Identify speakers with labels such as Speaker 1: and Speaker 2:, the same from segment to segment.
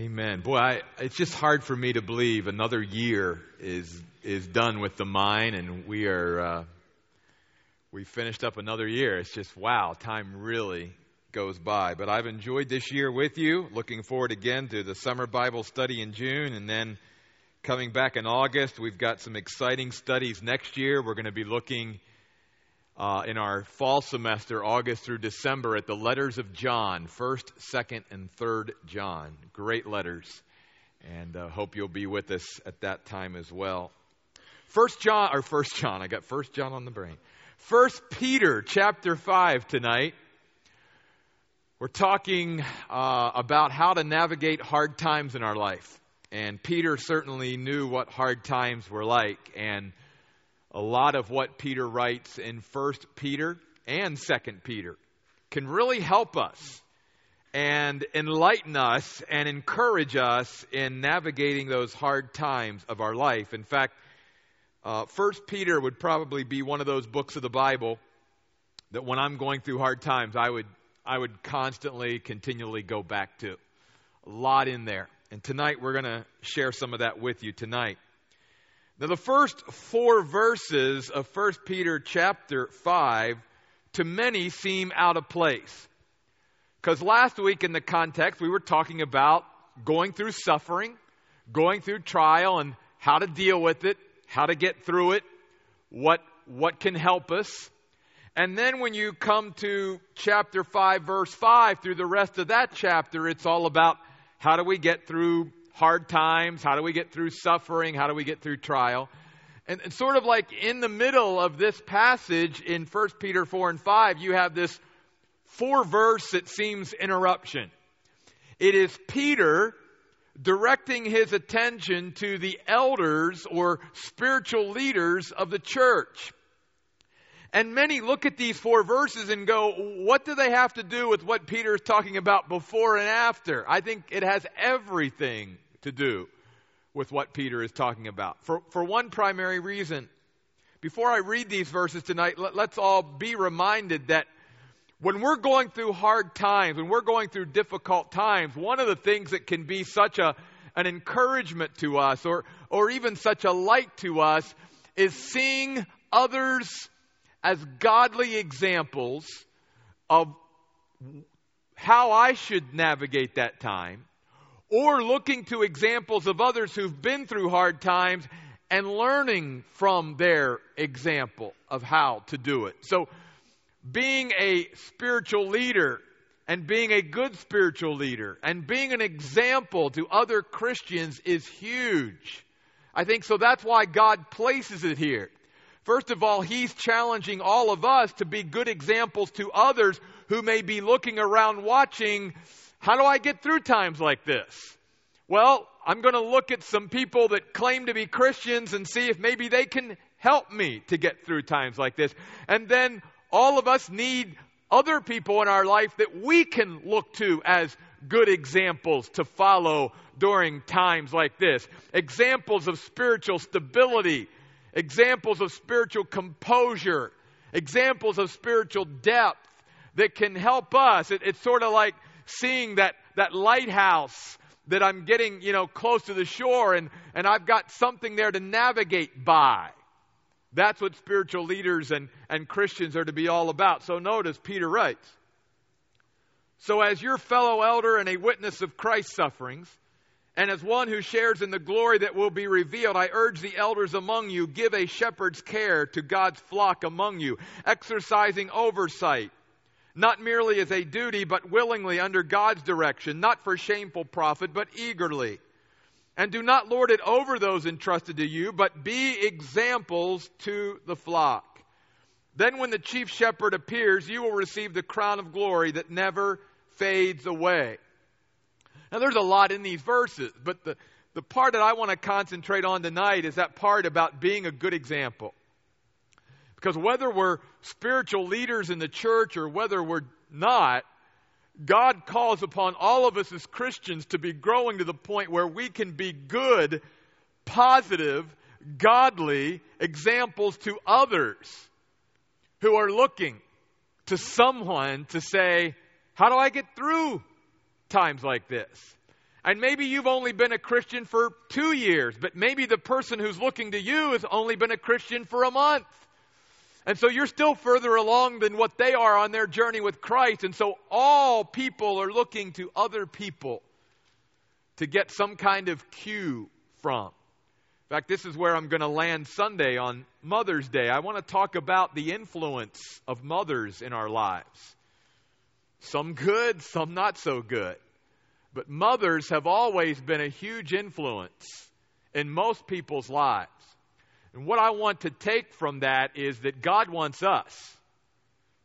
Speaker 1: Amen. Boy, I, it's just hard for me to believe another year is is done with the mine, and we are uh, we finished up another year. It's just wow, time really goes by. But I've enjoyed this year with you. Looking forward again to the summer Bible study in June, and then coming back in August. We've got some exciting studies next year. We're going to be looking uh, in our fall semester, August through December, at the letters of John, 1st, 2nd, and 3rd John. Great letters. And uh, hope you'll be with us at that time as well. First John, or First John, I got First John on the brain. First Peter, chapter 5 tonight. We're talking uh, about how to navigate hard times in our life. And Peter certainly knew what hard times were like. And a lot of what Peter writes in 1 Peter and 2 Peter can really help us and enlighten us and encourage us in navigating those hard times of our life. In fact, uh, 1 Peter would probably be one of those books of the Bible that when I'm going through hard times, I would, I would constantly, continually go back to. A lot in there. And tonight we're going to share some of that with you tonight. Now, the first four verses of 1 Peter chapter 5 to many seem out of place. Because last week in the context, we were talking about going through suffering, going through trial, and how to deal with it, how to get through it, what, what can help us. And then when you come to chapter 5, verse 5, through the rest of that chapter, it's all about how do we get through hard times? How do we get through suffering? How do we get through trial? And, and sort of like in the middle of this passage in 1 Peter 4 and 5, you have this four verse that seems interruption. It is Peter directing his attention to the elders or spiritual leaders of the church. And many look at these four verses and go, what do they have to do with what Peter is talking about before and after? I think it has everything to do with what Peter is talking about. For, for one primary reason. Before I read these verses tonight, let, let's all be reminded that when we're going through hard times, when we're going through difficult times, one of the things that can be such a, an encouragement to us or, or even such a light to us is seeing others as godly examples of how I should navigate that time, or looking to examples of others who've been through hard times and learning from their example of how to do it. So, being a spiritual leader and being a good spiritual leader and being an example to other Christians is huge. I think so that's why God places it here. First of all, he's challenging all of us to be good examples to others who may be looking around watching, how do I get through times like this? Well, I'm going to look at some people that claim to be Christians and see if maybe they can help me to get through times like this. And then all of us need other people in our life that we can look to as good examples to follow during times like this. Examples of spiritual stability, examples of spiritual composure, examples of spiritual depth that can help us. It, it's sort of like seeing that, that lighthouse that I'm getting, you know, close to the shore and, and I've got something there to navigate by. That's what spiritual leaders and, and Christians are to be all about. So notice Peter writes, So as your fellow elder and a witness of Christ's sufferings, and as one who shares in the glory that will be revealed, I urge the elders among you, give a shepherd's care to God's flock among you, exercising oversight, not merely as a duty, but willingly under God's direction, not for shameful profit, but eagerly. And do not lord it over those entrusted to you, but be examples to the flock. Then, when the chief shepherd appears, you will receive the crown of glory that never fades away. Now, there's a lot in these verses, but the, the part that I want to concentrate on tonight is that part about being a good example. Because whether we're spiritual leaders in the church or whether we're not, God calls upon all of us as Christians to be growing to the point where we can be good, positive, godly examples to others who are looking to someone to say, How do I get through times like this. And maybe you've only been a Christian for two years, but maybe the person who's looking to you has only been a Christian for a month. And so you're still further along than what they are on their journey with Christ. And so all people are looking to other people to get some kind of cue from. In fact, this is where I'm going to land Sunday on Mother's Day. I want to talk about the influence of mothers in our lives. Some good, some not so good. But mothers have always been a huge influence in most people's lives. And what I want to take from that is that God wants us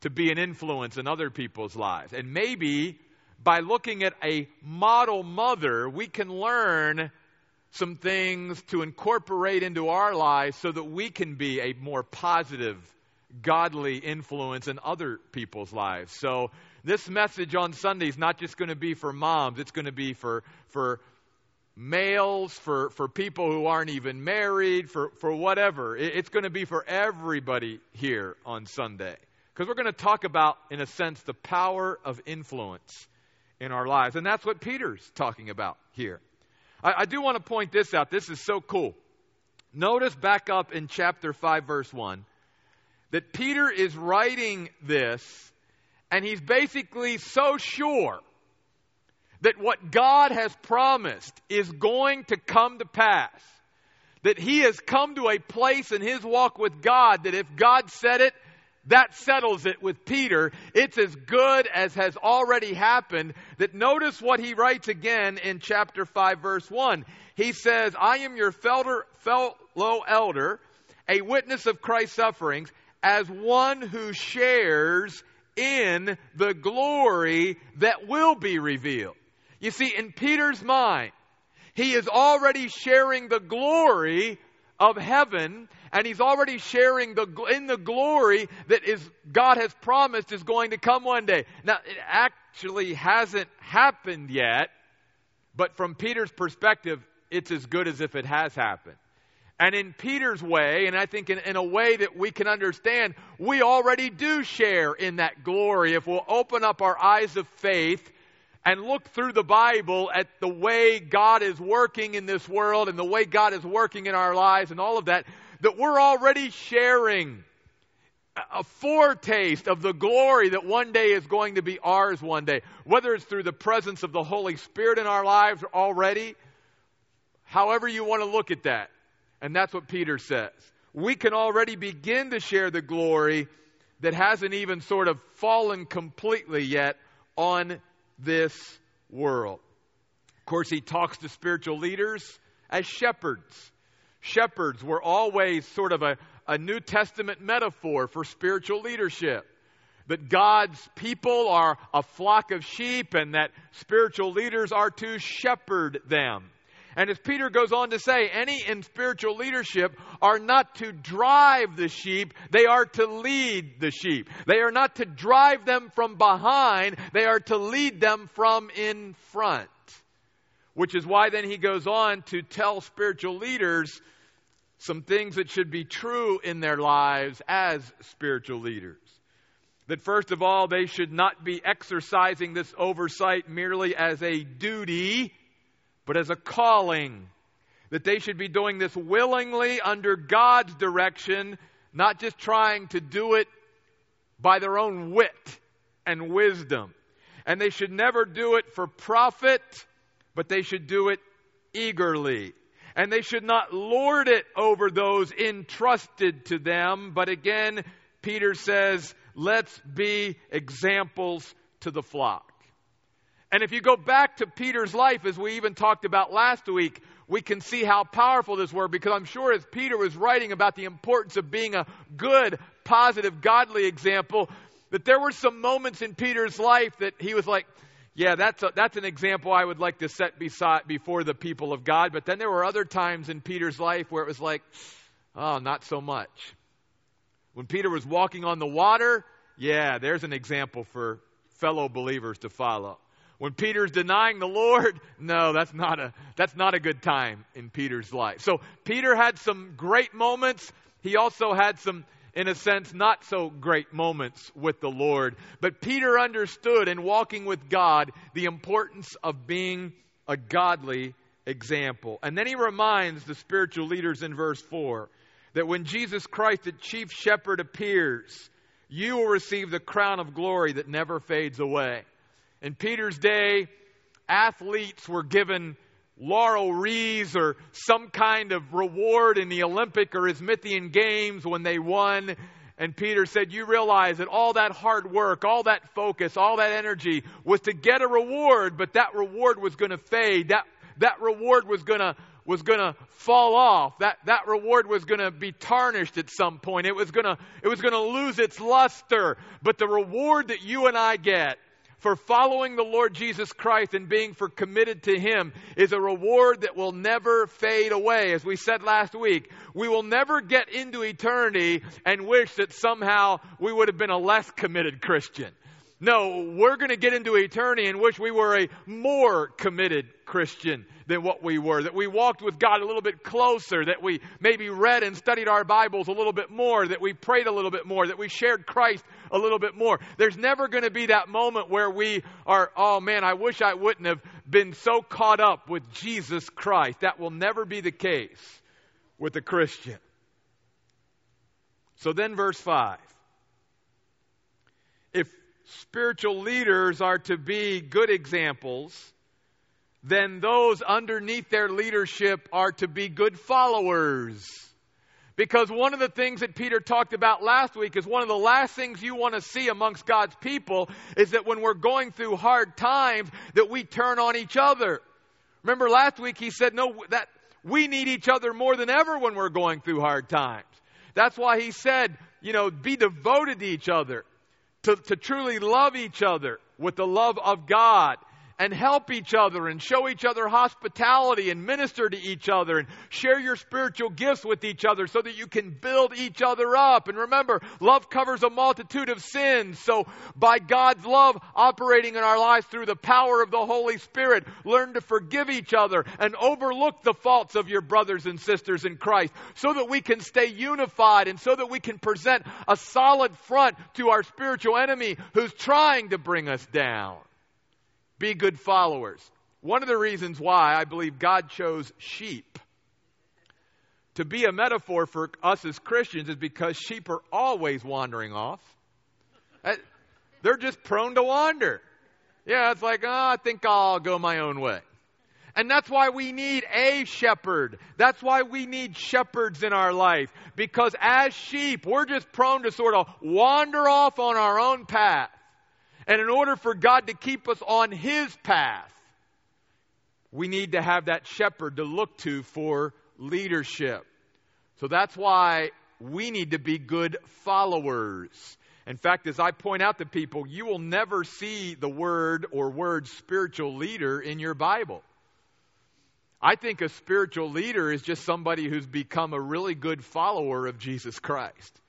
Speaker 1: to be an influence in other people's lives. And maybe by looking at a model mother, we can learn some things to incorporate into our lives so that we can be a more positive, godly influence in other people's lives. So this message on Sunday is not just going to be for moms, it's going to be for, for males, for, for people who aren't even married, for, for whatever. It's going to be for everybody here on Sunday. Because we're going to talk about, in a sense, the power of influence in our lives. And that's what Peter's talking about here. I, I do want to point this out. This is so cool. Notice back up in chapter 5, verse 1, that Peter is writing this and he's basically so sure that what God has promised is going to come to pass. That he has come to a place in his walk with God that if God said it, that settles it with Peter. It's as good as has already happened. That notice what he writes again in chapter 5, verse 1. He says, I am your fellow elder, a witness of Christ's sufferings, as one who shares in the glory that will be revealed. You see, in Peter's mind, he is already sharing the glory of heaven and he's already sharing the in the glory that is God has promised is going to come one day. Now it actually hasn't happened yet, but from Peter's perspective, it's as good as if it has happened. And in Peter's way, and I think in, in, a way that we can understand, we already do share in that glory if we'll open up our eyes of faith and look through the Bible at the way God is working in this world and the way God is working in our lives and all of that, that we're already sharing a foretaste of the glory that one day is going to be ours one day. Whether it's through the presence of the Holy Spirit in our lives already, however you want to look at that. And that's what Peter says. We can already begin to share the glory that hasn't even sort of fallen completely yet on this world. Of course, he talks to spiritual leaders as shepherds. Shepherds were always sort of a, a New Testament metaphor for spiritual leadership. That God's people are a flock of sheep and that spiritual leaders are to shepherd them. And as Peter goes on to say, any in spiritual leadership are not to drive the sheep, they are to lead the sheep. They are not to drive them from behind, they are to lead them from in front. Which is why then he goes on to tell spiritual leaders some things that should be true in their lives as spiritual leaders. That first of all, they should not be exercising this oversight merely as a duty but as a calling. That they should be doing this willingly under God's direction, not just trying to do it by their own wit and wisdom. And they should never do it for profit, but they should do it eagerly. And they should not lord it over those entrusted to them, but again, Peter says, let's be examples to the flock. And if you go back to Peter's life, as we even talked about last week, we can see how powerful this were because I'm sure as Peter was writing about the importance of being a good, positive, godly example, that there were some moments in Peter's life that he was like, yeah, that's, a, that's an example I would like to set beside, before the people of God. But then there were other times in Peter's life where it was like, oh, not so much. When Peter was walking on the water, yeah, there's an example for fellow believers to follow. When Peter's denying the Lord, no, that's not a that's not a good time in Peter's life. So Peter had some great moments. He also had some in a sense not so great moments with the Lord. But Peter understood in walking with God the importance of being a godly example. And then he reminds the spiritual leaders in verse 4 that when Jesus Christ, the chief shepherd, appears, you will receive the crown of glory that never fades away. In Peter's day, athletes were given laurel wreaths or some kind of reward in the Olympic or Isthmian Games when they won. And Peter said, You realize that all that hard work, all that focus, all that energy was to get a reward, but that reward was going to fade. That, that reward was going to was going to fall off. That, that reward was going to be tarnished at some point. It was going to, it was going to lose its luster. But the reward that you and I get for following the Lord Jesus Christ and being for committed to Him is a reward that will never fade away. As we said last week, we will never get into eternity and wish that somehow we would have been a less committed Christian. No, we're going to get into eternity and wish we were a more committed Christian than what we were. That we walked with God a little bit closer. That we maybe read and studied our Bibles a little bit more. That we prayed a little bit more. That we shared Christ a little bit more. There's never going to be that moment where we are, oh man, I wish I wouldn't have been so caught up with Jesus Christ. That will never be the case with a Christian. So then, verse 5. If spiritual leaders are to be good examples, then those underneath their leadership are to be good followers. Because one of the things that Peter talked about last week is one of the last things you want to see amongst God's people is that when we're going through hard times that we turn on each other. Remember last week he said no that we need each other more than ever when we're going through hard times. That's why he said, you know, be devoted to each other to, to truly love each other with the love of God and help each other and show each other hospitality and minister to each other and share your spiritual gifts with each other so that you can build each other up. And remember, love covers a multitude of sins. So by God's love operating in our lives through the power of the Holy Spirit, learn to forgive each other and overlook the faults of your brothers and sisters in Christ so that we can stay unified and so that we can present a solid front to our spiritual enemy who's trying to bring us down be good followers. One of the reasons why I believe God chose sheep to be a metaphor for us as Christians is because sheep are always wandering off. Uh, they're just prone to wander. Yeah, it's like, oh, I think I'll go my own way. And that's why we need a shepherd. That's why we need shepherds in our life. Because as sheep, we're just prone to sort of wander off on our own path. And in order for God to keep us on His path, we need to have that shepherd to look to for leadership. So that's why we need to be good followers. In fact, as I point out to people, you will never see the word or word spiritual leader in your Bible. I think a spiritual leader is just somebody who's become a really good follower of Jesus Christ.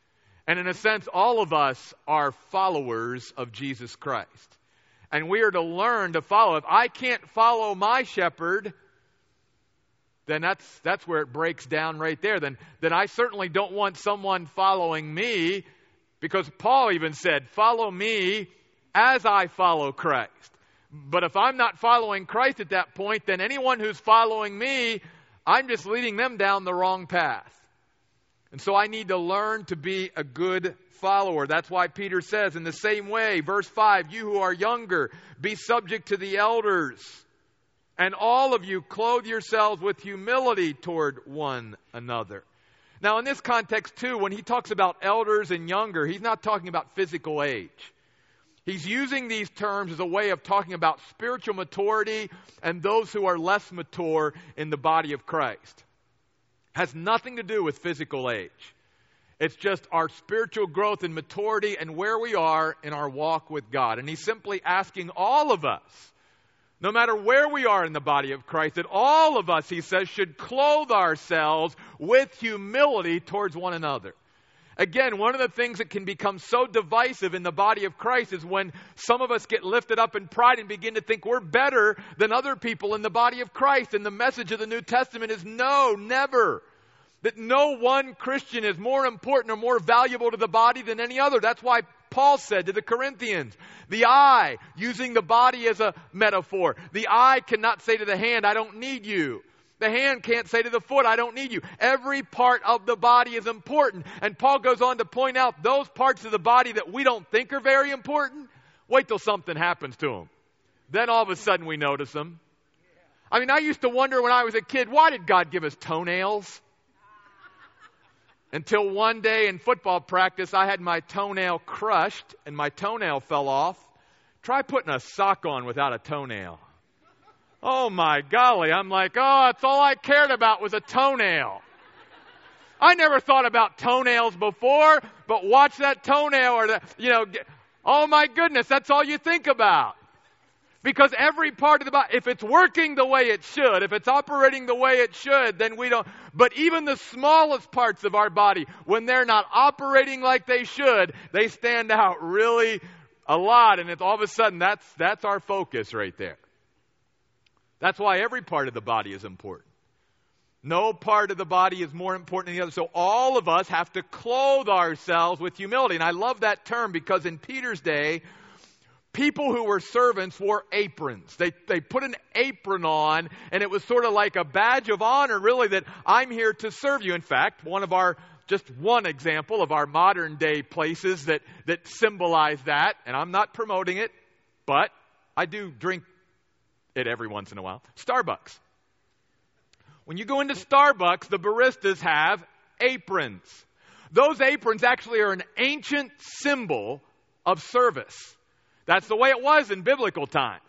Speaker 1: And in a sense, all of us are followers of Jesus Christ. And we are to learn to follow. If I can't follow my shepherd, then that's, that's where it breaks down right there. Then, then I certainly don't want someone following me because Paul even said, Follow me as I follow Christ. But if I'm not following Christ at that point, then anyone who's following me, I'm just leading them down the wrong path. And so I need to learn to be a good follower. That's why Peter says, in the same way, verse 5, you who are younger, be subject to the elders. And all of you clothe yourselves with humility toward one another. Now, in this context, too, when he talks about elders and younger, he's not talking about physical age. He's using these terms as a way of talking about spiritual maturity and those who are less mature in the body of Christ has nothing to do with physical age. It's just our spiritual growth and maturity and where we are in our walk with God. And he's simply asking all of us, no matter where we are in the body of Christ, that all of us, he says, should clothe ourselves with humility towards one another. Again, one of the things that can become so divisive in the body of Christ is when some of us get lifted up in pride and begin to think we're better than other people in the body of Christ. And the message of the New Testament is no, never. That no one Christian is more important or more valuable to the body than any other. That's why Paul said to the Corinthians. The eye, using the body as a metaphor. The eye cannot say to the hand, I don't need you. The hand can't say to the foot, I don't need you. Every part of the body is important. And Paul goes on to point out those parts of the body that we don't think are very important. Wait till something happens to them. Then all of a sudden we notice them. I mean, I used to wonder when I was a kid, why did God give us toenails? Until one day in football practice, I had my toenail crushed and my toenail fell off. Try putting a sock on without a toenail. Oh my golly, I'm like, oh, that's all I cared about was a toenail. I never thought about toenails before, but watch that toenail or the, you know, oh my goodness, that's all you think about. Because every part of the body, if it's working the way it should, if it's operating the way it should, then we don't. But even the smallest parts of our body, when they're not operating like they should, they stand out really a lot. And it's all of a sudden, that's, that's our focus right there. That's why every part of the body is important. No part of the body is more important than the other. So all of us have to clothe ourselves with humility. And I love that term because in Peter's day, people who were servants wore aprons. They, they put an apron on, and it was sort of like a badge of honor, really, that I'm here to serve you. In fact, one of our just one example of our modern day places that, that symbolize that, and I'm not promoting it, but I do drink it every once in a while. Starbucks. When you go into Starbucks, the baristas have aprons. Those aprons actually are an ancient symbol of service. That's the way it was in biblical times.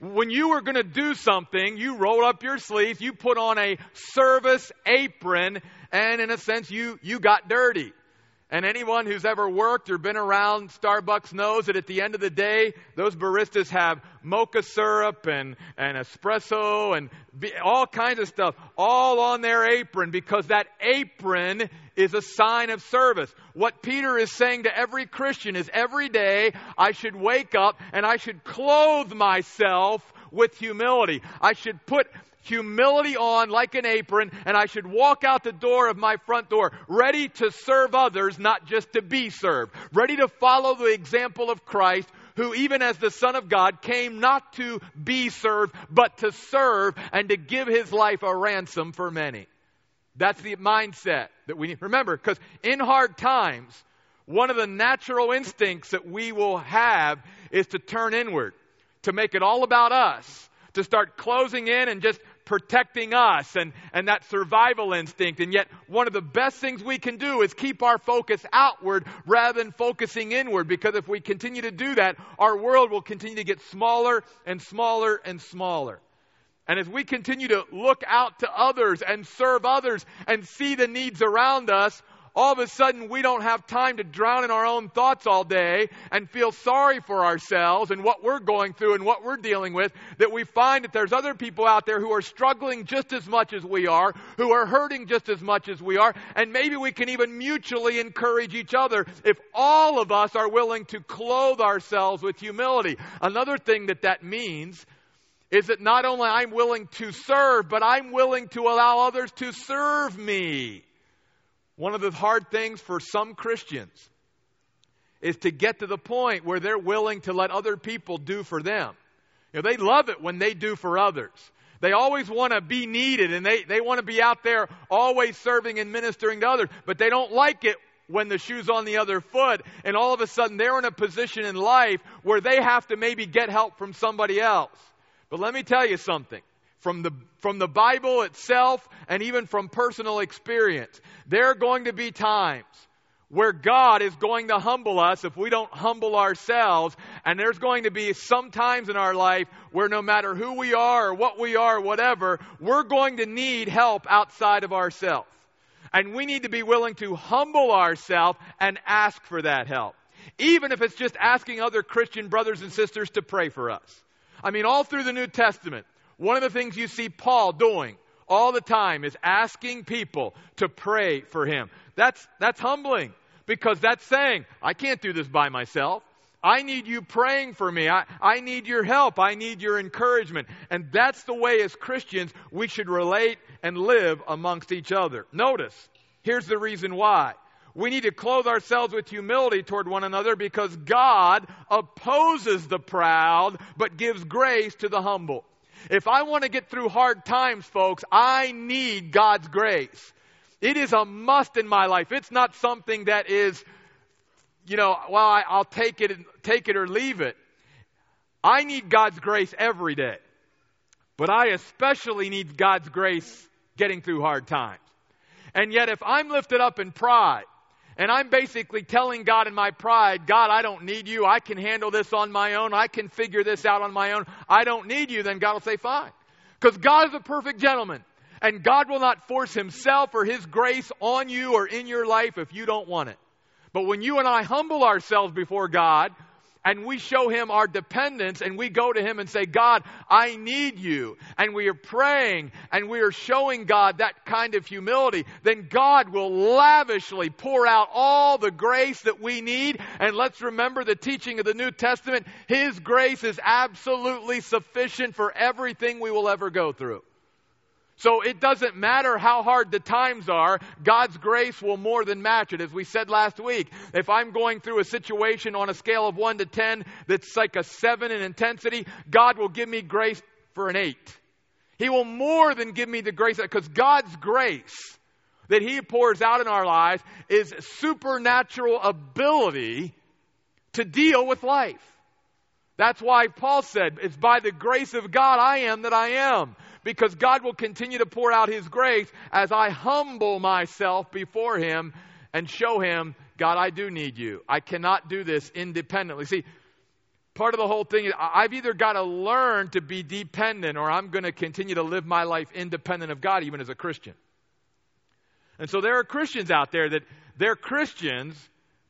Speaker 1: When you were going to do something, you roll up your sleeves, you put on a service apron, and in a sense, you, you got dirty. And anyone who's ever worked or been around Starbucks knows that at the end of the day, those baristas have mocha syrup and, and espresso and all kinds of stuff all on their apron because that apron is a sign of service. What Peter is saying to every Christian is every day I should wake up and I should clothe myself with humility. I should put humility on like an apron, and I should walk out the door of my front door ready to serve others, not just to be served. Ready to follow the example of Christ, who, even as the Son of God, came not to be served, but to serve and to give his life a ransom for many. That's the mindset that we need. Remember, because in hard times, one of the natural instincts that we will have is to turn inward, to make it all about us, to start closing in and just protecting us and, and that survival instinct. And yet, one of the best things we can do is keep our focus outward rather than focusing inward. Because if we continue to do that, our world will continue to get smaller and smaller and smaller. And as we continue to look out to others and serve others and see the needs around us, all of a sudden we don't have time to drown in our own thoughts all day and feel sorry for ourselves and what we're going through and what we're dealing with, that we find that there's other people out there who are struggling just as much as we are, who are hurting just as much as we are, and maybe we can even mutually encourage each other if all of us are willing to clothe ourselves with humility. Another thing that that means is that not only I'm willing to serve, but I'm willing to allow others to serve me. One of the hard things for some Christians is to get to the point where they're willing to let other people do for them. You know, they love it when they do for others. They always want to be needed and they, they want to be out there always serving and ministering to others, but they don't like it when the shoe's on the other foot and all of a sudden they're in a position in life where they have to maybe get help from somebody else. But let me tell you something from the, from the Bible itself and even from personal experience. There are going to be times where God is going to humble us if we don't humble ourselves. And there's going to be some times in our life where no matter who we are or what we are, or whatever, we're going to need help outside of ourselves. And we need to be willing to humble ourselves and ask for that help. Even if it's just asking other Christian brothers and sisters to pray for us. I mean, all through the New Testament, one of the things you see Paul doing all the time is asking people to pray for him. That's, that's humbling because that's saying, I can't do this by myself. I need you praying for me. I, I need your help. I need your encouragement. And that's the way, as Christians, we should relate and live amongst each other. Notice, here's the reason why. We need to clothe ourselves with humility toward one another because God opposes the proud but gives grace to the humble. If I want to get through hard times, folks, I need God's grace. It is a must in my life. It's not something that is, you know, well, I, will take it, and, take it or leave it. I need God's grace every day. But I especially need God's grace getting through hard times. And yet, if I'm lifted up in pride, and I'm basically telling God in my pride, God, I don't need you. I can handle this on my own. I can figure this out on my own. I don't need you. Then God will say, fine. Because God is a perfect gentleman. And God will not force Himself or His grace on you or in your life if you don't want it. But when you and I humble ourselves before God, and we show him our dependence and we go to him and say, God, I need you. And we are praying and we are showing God that kind of humility, then God will lavishly pour out all the grace that we need. And let's remember the teaching of the New Testament. His grace is absolutely sufficient for everything we will ever go through. So it doesn't matter how hard the times are, God's grace will more than match it. As we said last week, if I'm going through a situation on a scale of 1 to 10 that's like a 7 in intensity, God will give me grace for an 8. He will more than give me the grace because God's grace that He pours out in our lives is supernatural ability to deal with life. That's why Paul said, It's by the grace of God I am that I am because God will continue to pour out His grace as I humble myself before Him and show Him, God, I do need you. I cannot do this independently. See, part of the whole thing is I've either got to learn to be dependent or I'm going to continue to live my life independent of God, even as a Christian. And so there are Christians out there that they're Christians,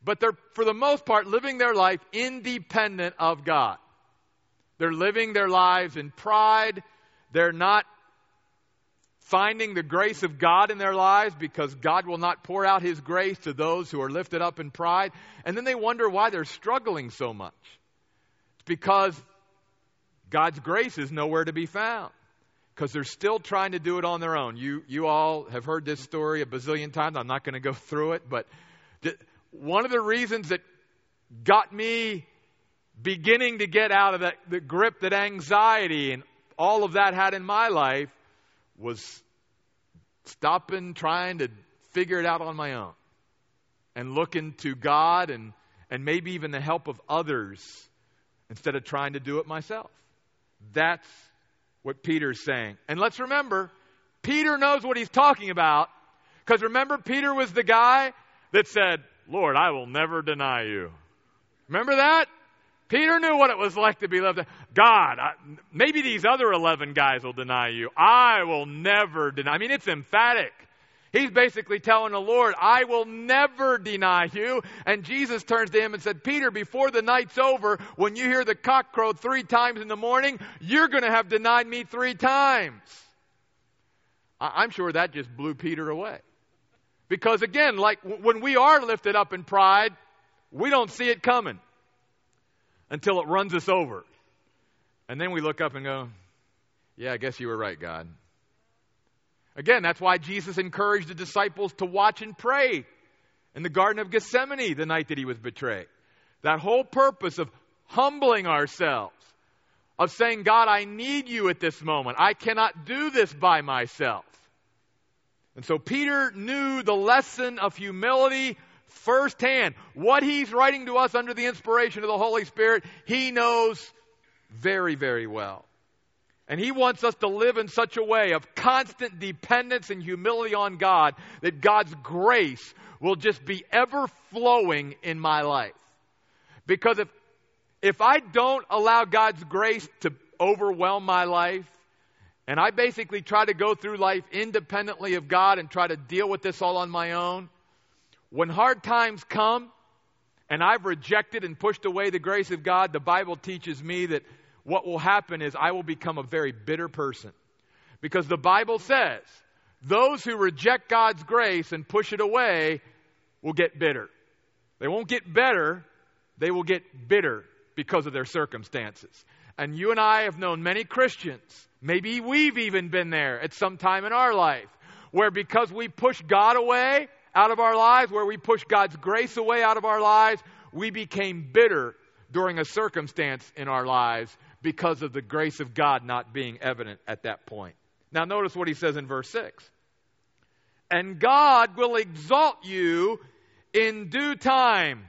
Speaker 1: but they're, for the most part, living their life independent of God. They're living their lives in pride they're not finding the grace of God in their lives because God will not pour out His grace to those who are lifted up in pride. And then they wonder why they're struggling so much. It's because God's grace is nowhere to be found because they're still trying to do it on their own. You, you all have heard this story a bazillion times. I'm not going to go through it, but one of the reasons that got me beginning to get out of that, the grip that anxiety and all of that had in my life was stopping trying to figure it out on my own and looking to God and, and maybe even the help of others instead of trying to do it myself. That's what Peter's saying. And let's remember, Peter knows what he's talking about because remember, Peter was the guy that said, Lord, I will never deny you. Remember that? Peter knew what it was like to be loved. God, I, maybe these other 11 guys will deny you. I will never deny. I mean, it's emphatic. He's basically telling the Lord, I will never deny you. And Jesus turns to him and said, Peter, before the night's over, when you hear the cock crow three times in the morning, you're going to have denied me three times. I'm sure that just blew Peter away. Because again, like when we are lifted up in pride, we don't see it coming until it runs us over. And then we look up and go, Yeah, I guess you were right, God. Again, that's why Jesus encouraged the disciples to watch and pray in the Garden of Gethsemane the night that he was betrayed. That whole purpose of humbling ourselves, of saying, God, I need you at this moment. I cannot do this by myself. And so Peter knew the lesson of humility firsthand. What he's writing to us under the inspiration of the Holy Spirit, he knows very, very well. And he wants us to live in such a way of constant dependence and humility on God that God's grace will just be ever flowing in my life. Because if, if I don't allow God's grace to overwhelm my life, and I basically try to go through life independently of God and try to deal with this all on my own, when hard times come and I've rejected and pushed away the grace of God, the Bible teaches me that what will happen is I will become a very bitter person. Because the Bible says those who reject God's grace and push it away will get bitter. They won't get better, they will get bitter because of their circumstances. And you and I have known many Christians, maybe we've even been there at some time in our life, where because we push God away out of our lives, where we push God's grace away out of our lives, we became bitter during a circumstance in our lives because of the grace of God not being evident at that point. Now, notice what he says in verse 6. And God will exalt you in due time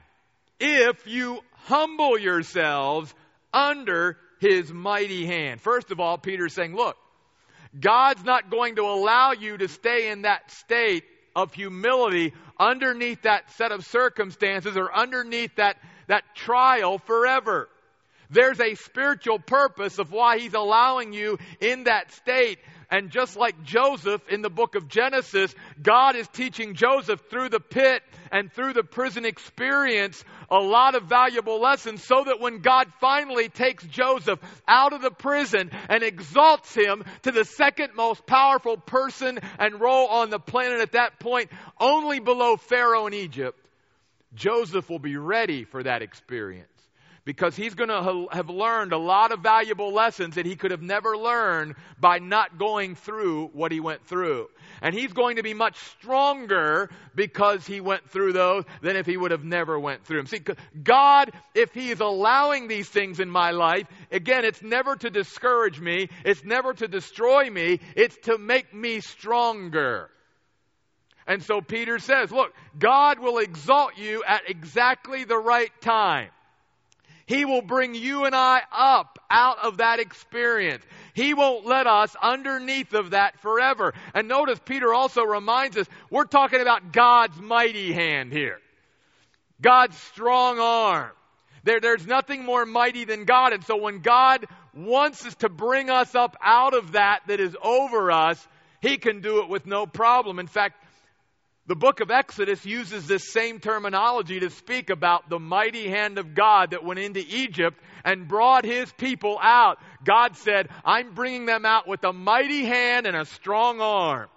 Speaker 1: if you humble yourselves under his mighty hand. First of all, Peter's saying, look, God's not going to allow you to stay in that state of humility underneath that set of circumstances or underneath that, that trial forever. There's a spiritual purpose of why he's allowing you in that state. And just like Joseph in the book of Genesis, God is teaching Joseph through the pit and through the prison experience a lot of valuable lessons so that when God finally takes Joseph out of the prison and exalts him to the second most powerful person and role on the planet at that point, only below Pharaoh in Egypt, Joseph will be ready for that experience because he's going to have learned a lot of valuable lessons that he could have never learned by not going through what he went through. And he's going to be much stronger because he went through those than if he would have never went through them. See, God, if he is allowing these things in my life, again, it's never to discourage me, it's never to destroy me, it's to make me stronger. And so Peter says, look, God will exalt you at exactly the right time. He will bring you and I up out of that experience. He won't let us underneath of that forever. And notice Peter also reminds us we're talking about God's mighty hand here. God's strong arm. There, there's nothing more mighty than God. And so when God wants us to bring us up out of that that is over us, He can do it with no problem. In fact, the book of Exodus uses this same terminology to speak about the mighty hand of God that went into Egypt and brought his people out. God said, I'm bringing them out with a mighty hand and a strong arm.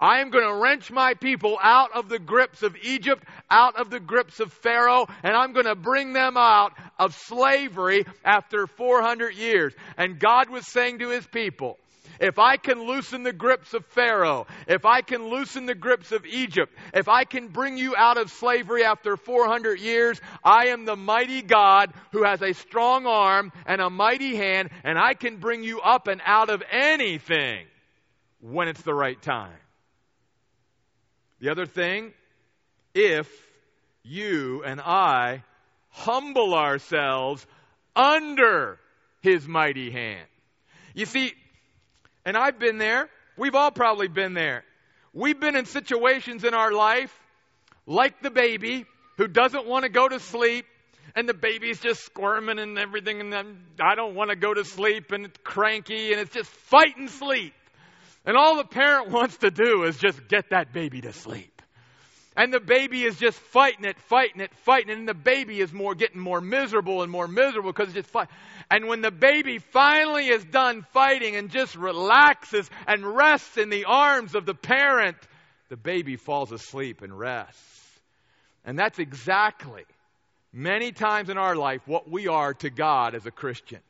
Speaker 1: I am going to wrench my people out of the grips of Egypt, out of the grips of Pharaoh, and I'm going to bring them out of slavery after 400 years. And God was saying to his people, if I can loosen the grips of Pharaoh, if I can loosen the grips of Egypt, if I can bring you out of slavery after 400 years, I am the mighty God who has a strong arm and a mighty hand, and I can bring you up and out of anything when it's the right time. The other thing, if you and I humble ourselves under his mighty hand. You see, and I've been there. We've all probably been there. We've been in situations in our life, like the baby who doesn't want to go to sleep, and the baby's just squirming and everything, and then I don't want to go to sleep, and it's cranky, and it's just fighting sleep. And all the parent wants to do is just get that baby to sleep. And the baby is just fighting it, fighting it, fighting it, and the baby is more getting more miserable and more miserable because it's just fight. And when the baby finally is done fighting and just relaxes and rests in the arms of the parent, the baby falls asleep and rests. And that's exactly many times in our life what we are to God as a Christian.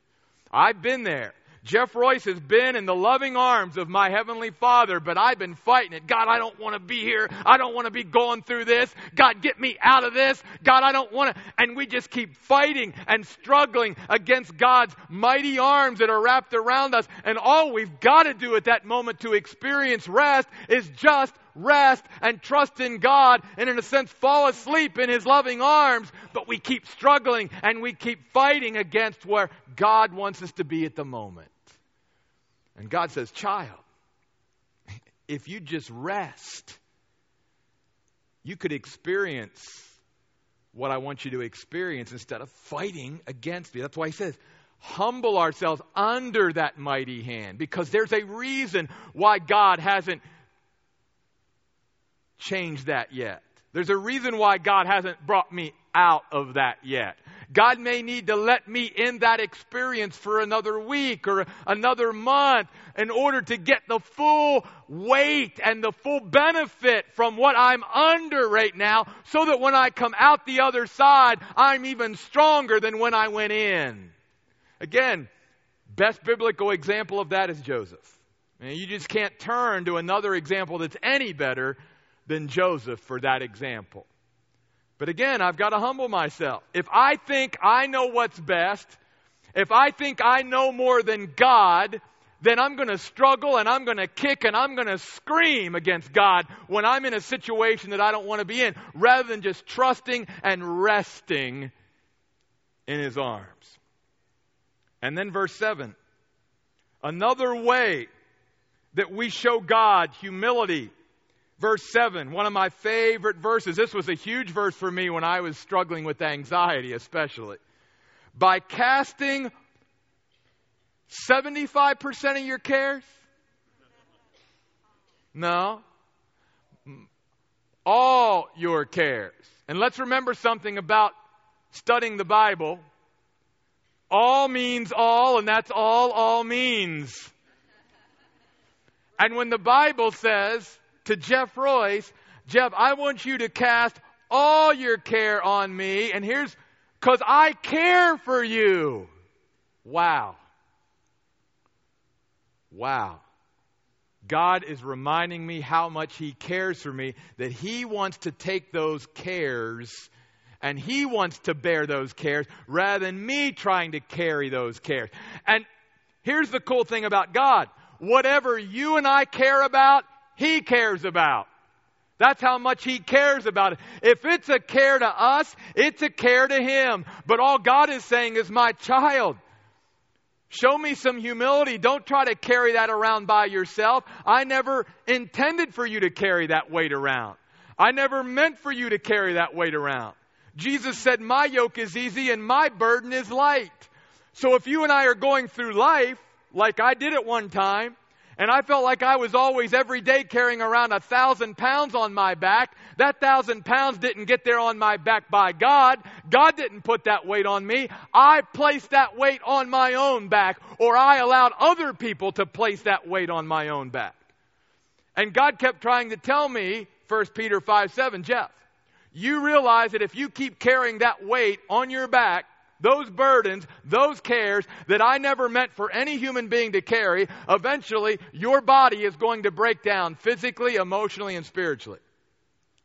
Speaker 1: I've been there. Jeff Royce has been in the loving arms of my Heavenly Father, but I've been fighting it. God, I don't want to be here. I don't want to be going through this. God, get me out of this. God, I don't want to. And we just keep fighting and struggling against God's mighty arms that are wrapped around us. And all we've got to do at that moment to experience rest is just rest and trust in God and, in a sense, fall asleep in His loving arms. But we keep struggling and we keep fighting against where God wants us to be at the moment. And God says, Child, if you just rest, you could experience what I want you to experience instead of fighting against me. That's why he says, humble ourselves under that mighty hand because there's a reason why God hasn't changed that yet. There's a reason why God hasn't brought me out of that yet. God may need to let me in that experience for another week or another month in order to get the full weight and the full benefit from what I'm under right now so that when I come out the other side, I'm even stronger than when I went in. Again, best biblical example of that is Joseph. And you just can't turn to another example that's any better than Joseph for that example. But again, I've got to humble myself. If I think I know what's best, if I think I know more than God, then I'm going to struggle and I'm going to kick and I'm going to scream against God when I'm in a situation that I don't want to be in, rather than just trusting and resting in His arms. And then verse 7 another way that we show God humility. Verse 7, one of my favorite verses. This was a huge verse for me when I was struggling with anxiety, especially. By casting 75% of your cares? No. All your cares. And let's remember something about studying the Bible. All means all, and that's all all means. And when the Bible says to Jeff Royce, Jeff, I want you to cast all your care on me, and here's because I care for you. Wow. Wow. God is reminding me how much He cares for me, that He wants to take those cares and He wants to bear those cares rather than me trying to carry those cares. And here's the cool thing about God whatever you and I care about, He cares about. That's how much He cares about it. If it's a care to us, it's a care to Him. But all God is saying is, my child, Show me some humility. Don't try to carry that around by yourself. I never intended for you to carry that weight around. I never meant for you to carry that weight around. Jesus said, My yoke is easy and my burden is light. So if you and I are going through life, like I did at one time, and I felt like I was always every day carrying around a thousand pounds on my back. That thousand pounds didn't get there on my back by God. God didn't put that weight on me. I placed that weight on my own back, or I allowed other people to place that weight on my own back. And God kept trying to tell me, 1 Peter 5 7, Jeff, you realize that if you keep carrying that weight on your back, those burdens, those cares that I never meant for any human being to carry, eventually your body is going to break down physically, emotionally, and spiritually.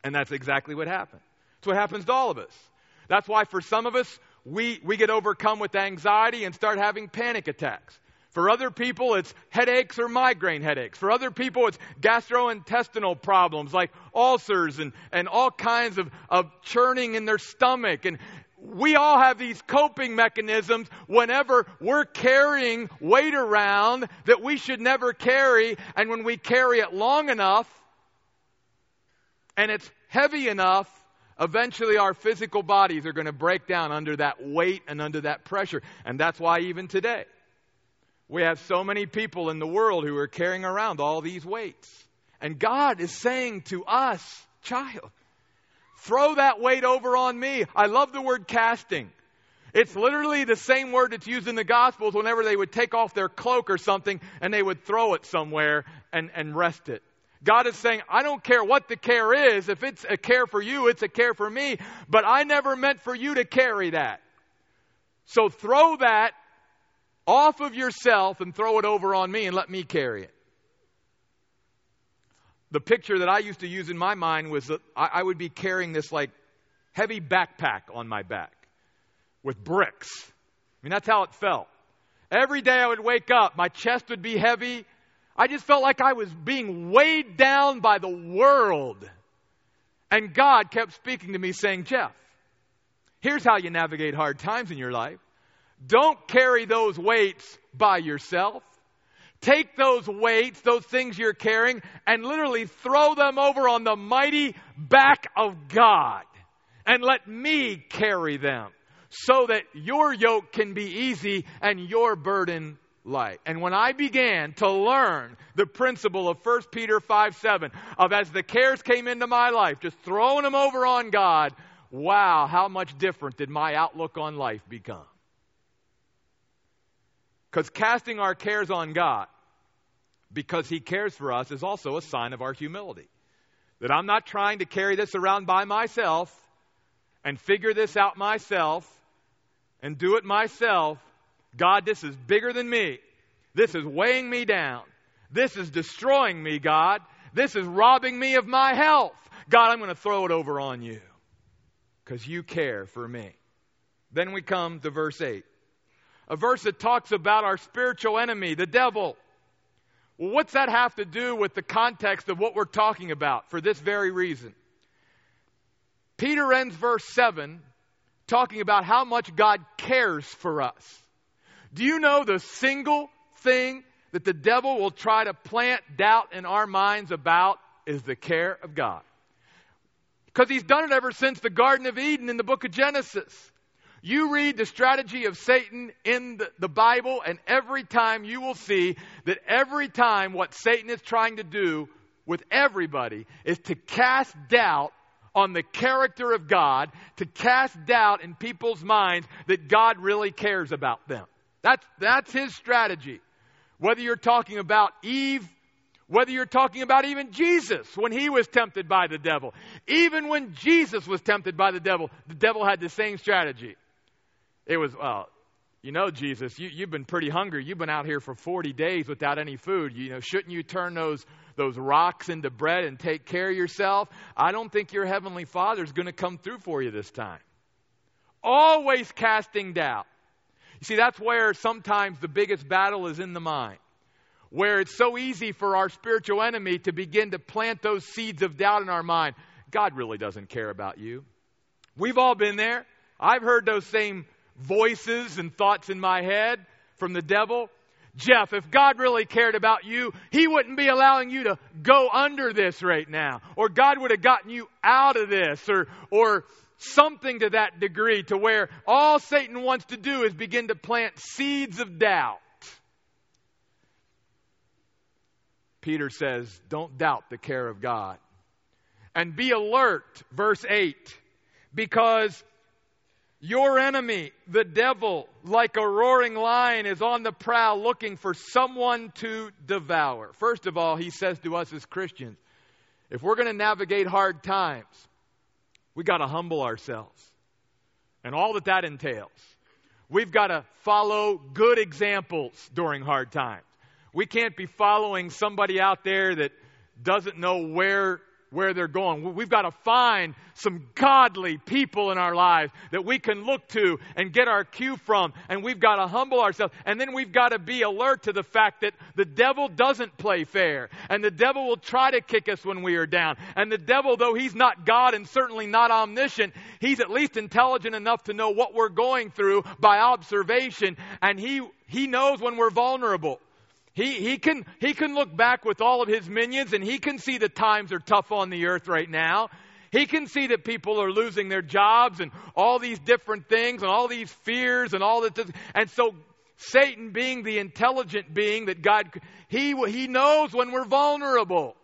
Speaker 1: And that's exactly what happened. It's what happens to all of us. That's why for some of us, we, we get overcome with anxiety and start having panic attacks. For other people, it's headaches or migraine headaches. For other people, it's gastrointestinal problems like ulcers and, and all kinds of, of churning in their stomach. And, we all have these coping mechanisms whenever we're carrying weight around that we should never carry. And when we carry it long enough and it's heavy enough, eventually our physical bodies are going to break down under that weight and under that pressure. And that's why even today, we have so many people in the world who are carrying around all these weights. And God is saying to us, child, Throw that weight over on me. I love the word casting. It's literally the same word that's used in the Gospels whenever they would take off their cloak or something and they would throw it somewhere and, and rest it. God is saying, I don't care what the care is. If it's a care for you, it's a care for me. But I never meant for you to carry that. So throw that off of yourself and throw it over on me and let me carry it the picture that I used to use in my mind was that I, I would be carrying this like heavy backpack on my back with bricks. I mean, that's how it felt. Every day I would wake up, my chest would be heavy. I just felt like I was being weighed down by the world. And God kept speaking to me saying, Jeff, here's how you navigate hard times in your life. Don't carry those weights by yourself. Take those weights, those things you're carrying, and literally throw them over on the mighty back of God. And let me carry them so that your yoke can be easy and your burden light. And when I began to learn the principle of 1 Peter 5 7, of as the cares came into my life, just throwing them over on God, wow, how much different did my outlook on life become? Because casting our cares on God, because He cares for us, is also a sign of our humility. That I'm not trying to carry this around by myself and figure this out myself and do it myself. God, this is bigger than me. This is weighing me down. This is destroying me, God. This is robbing me of my health. God, I'm going to throw it over on you because you care for me. Then we come to verse 8, a verse that talks about our spiritual enemy, the devil. Well, what's that have to do with the context of what we're talking about for this very reason? Peter ends verse 7 talking about how much God cares for us. Do you know the single thing that the devil will try to plant doubt in our minds about is the care of God? Because he's done it ever since the Garden of Eden in the book of Genesis. You read the strategy of Satan in the, the, Bible, and every time you will see that every time what Satan is trying to do with everybody is to cast doubt on the character of God, to cast doubt in people's minds that God really cares about them. That's, that's his strategy. Whether you're talking about Eve, whether you're talking about even Jesus when he was tempted by the devil. Even when Jesus was tempted by the devil, the devil had the same strategy. It was, well, you know, Jesus, you, you've been pretty hungry. You've been out here for 40 days without any food. You know, shouldn't you turn those, those rocks into bread and take care of yourself? I don't think your heavenly Father is going to come through for you this time. Always casting doubt. You see, that's where sometimes the biggest battle is in the mind, where it's so easy for our spiritual enemy to begin to plant those seeds of doubt in our mind. God really doesn't care about you. We've all been there. I've heard those same voices and thoughts in my head from the devil. Jeff, if God really cared about you, He wouldn't be allowing you to go under this right now. Or God would have gotten you out of this. Or, or something to that degree to where all Satan wants to do is begin to plant seeds of doubt. Peter says, Don't doubt the care of God. And be alert, verse 8, because your enemy, the devil, like a roaring lion, is on the prowl looking for someone to devour. First of all, he says to us as Christians, if we're going to navigate hard times, we got to humble ourselves and all that that entails. We've got to follow good examples during hard times. We can't be following somebody out there that doesn't know where where they're going. We've got to find some godly people in our lives that we can look to and get our cue from, and we've got to humble ourselves. And then we've got to be alert to the fact that the devil doesn't play fair, and the devil will try to kick us when we are down. And the devil, though he's not God and certainly not omniscient, he's at least intelligent enough to know what we're going through by observation, and he, he knows when we're vulnerable. He, he, can, he can look back with all of his minions and he can see the times are tough on the earth right now. He can see that people are losing their jobs and all these different things and all these fears and all that. And so Satan being the intelligent being that God, he, he knows when we're vulnerable.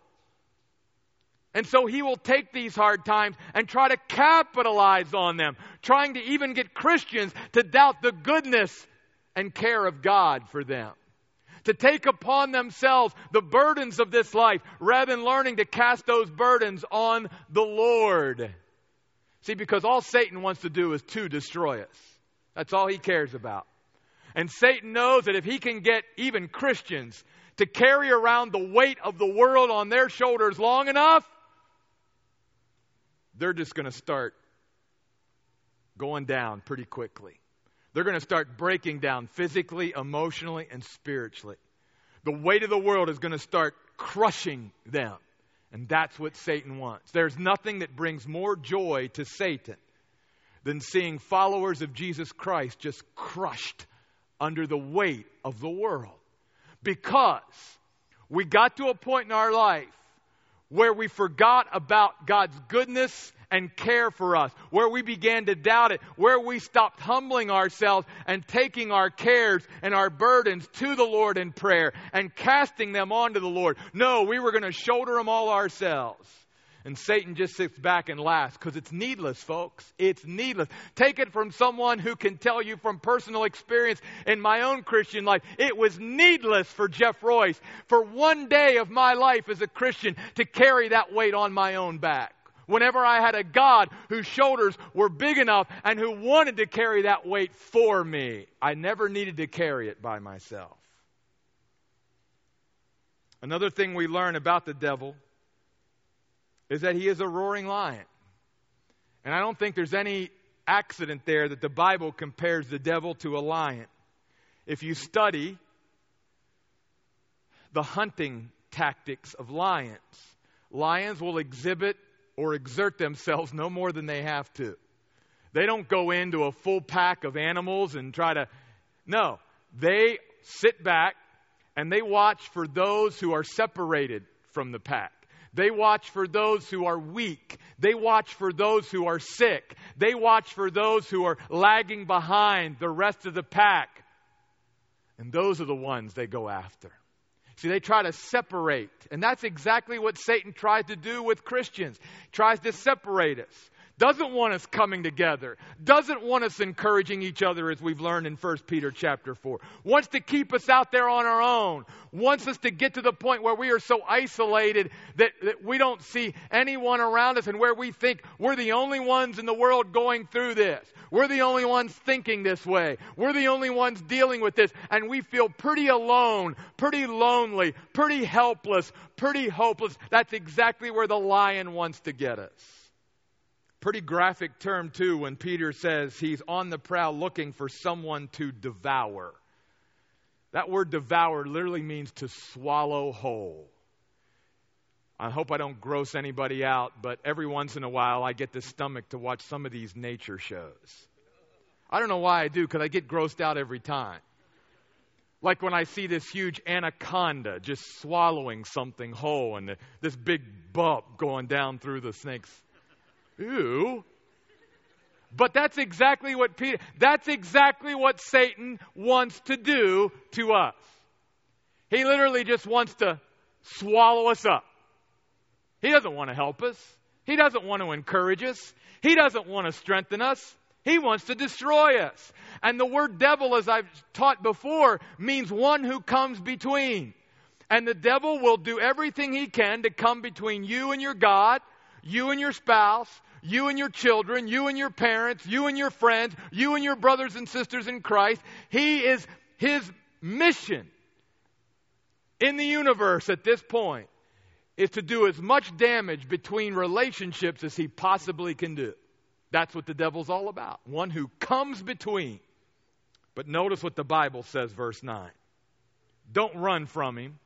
Speaker 1: And so he will take these hard times and try to capitalize on them, trying to even get Christians to doubt the goodness and care of God for them to take upon themselves the burdens of this life rather than learning to cast those burdens on the Lord. See, because all Satan wants to do is to destroy us. That's all he cares about. And Satan knows that if he can get even Christians to carry around the weight of the world on their shoulders long enough, they're just going to start going down pretty quickly. They're going to start breaking down physically, emotionally, and spiritually. The weight of the world is going to start crushing them. And that's what Satan wants. There's nothing that brings more joy to Satan than seeing followers of Jesus Christ just crushed under the weight of the world. Because we got to a point in our life where we forgot about God's goodness and care for us, where we began to doubt it, where we stopped humbling ourselves and taking our cares and our burdens to the Lord in prayer and casting them onto the Lord. No, we were going to shoulder them all ourselves. And Satan just sits back and laughs because it's needless, folks. It's needless. Take it from someone who can tell you from personal experience in my own Christian life. It was needless for Jeff Royce for one day of my life as a Christian to carry that weight on my own back whenever I had a God whose shoulders were big enough and who wanted to carry that weight for me. I never needed to carry it by myself. Another thing we learn about the devil is that he is a roaring lion. And I don't think there's any accident there that the Bible compares the devil to a lion. If you study the hunting tactics of lions, lions will exhibit or exert themselves no more than they have to. They don't go into a full pack of animals and try to. No, they sit back and they watch for those who are separated from the pack. They watch for those who are weak. They watch for those who are sick. They watch for those who are lagging behind the rest of the pack. And those are the ones they go after. See, they try to separate. And that's exactly what Satan tries to do with Christians. He tries to separate us doesn't want us coming together, doesn't want us encouraging each other as we've learned in 1 Peter chapter 4, wants to keep us out there on our own, wants us to get to the point where we are so isolated that, that we don't see anyone around us and where we think we're the only ones in the world going through this. We're the only ones thinking this way. We're the only ones dealing with this. And we feel pretty alone, pretty lonely, pretty helpless, pretty hopeless. That's exactly where the lion wants to get us. Pretty graphic term, too, when Peter says he's on the prowl looking for someone to devour. That word devour literally means to swallow whole. I hope I don't gross anybody out, but every once in a while I get the stomach to watch some of these nature shows. I don't know why I do, because I get grossed out every time. Like when I see this huge anaconda just swallowing something whole and this big bump going down through the snake's Ew. But that's exactly what Peter, that's exactly what Satan wants to do to us. He literally just wants to swallow us up. He doesn't want to help us. He doesn't want to encourage us. He doesn't want to strengthen us. He wants to destroy us. And the word devil, as I've taught before, means one who comes between. And the devil will do everything he can to come between you and your God, you and your spouse, you and your children, you and your parents, you and your friends, you and your brothers and sisters in Christ. He is his mission in the universe at this point is to do as much damage between relationships as he possibly can do. That's what the devil's all about. One who comes between. But notice what the Bible says, verse 9. Don't run from him,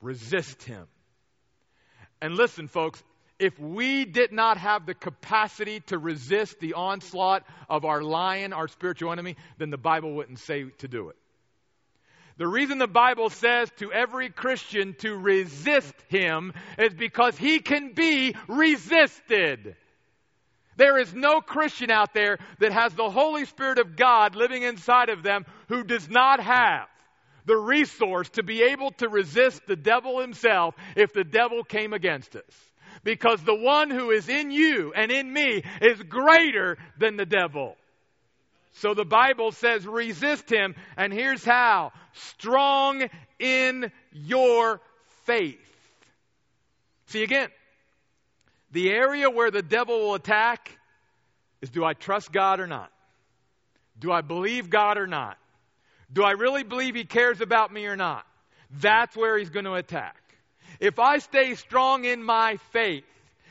Speaker 1: resist him. And listen, folks, if we did not have the capacity to resist the onslaught of our lion, our spiritual enemy, then the Bible wouldn't say to do it. The reason the Bible says to every Christian to resist him is because he can be resisted. There is no Christian out there that has the Holy Spirit of God living inside of them who does not have the resource to be able to resist the devil himself if the devil came against us because the one who is in you and in me is greater than the devil. So the Bible says resist him, and here's how strong in your faith. See again, the area where the devil will attack is do I trust God or not? Do I believe God or not? Do I really believe he cares about me or not? That's where he's going to attack. If I stay strong in my faith,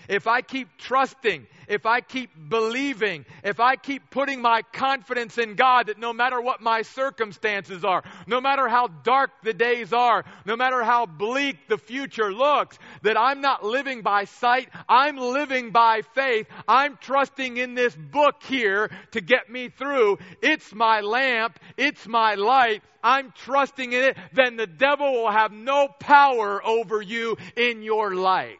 Speaker 1: if I keep trusting, if I keep believing, if I keep putting my confidence in God that no matter what my circumstances are, no matter how dark the days are, no matter how bleak the future looks, that I'm not living by sight, I'm living by faith. I'm trusting in this book here to get me through. It's my lamp, it's my light. I'm trusting in it, then the devil will have no power over you in your life.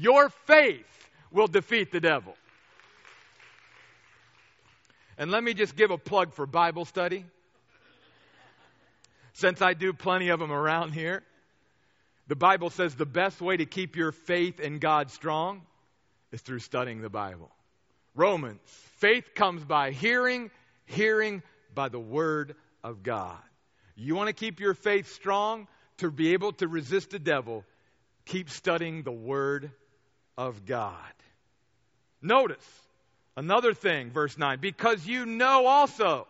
Speaker 1: Your faith will defeat the devil. And let me just give a plug for Bible study. Since I do plenty of them around here, the Bible says the best way to keep your faith in God strong is through studying the Bible. Romans, faith comes by hearing, hearing by the Word of God. You want to keep your faith strong to be able to resist the devil, keep studying the Word of God. Notice another thing, verse 9, because you know also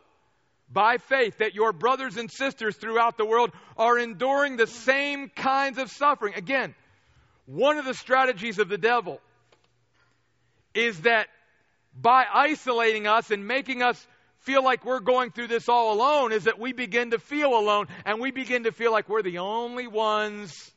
Speaker 1: by faith that your brothers and sisters throughout the world are enduring the same kinds of suffering. Again, one of the strategies of the devil is that by isolating us and making us feel like we're going through this all alone is that we begin to feel alone and we begin to feel like we're the only ones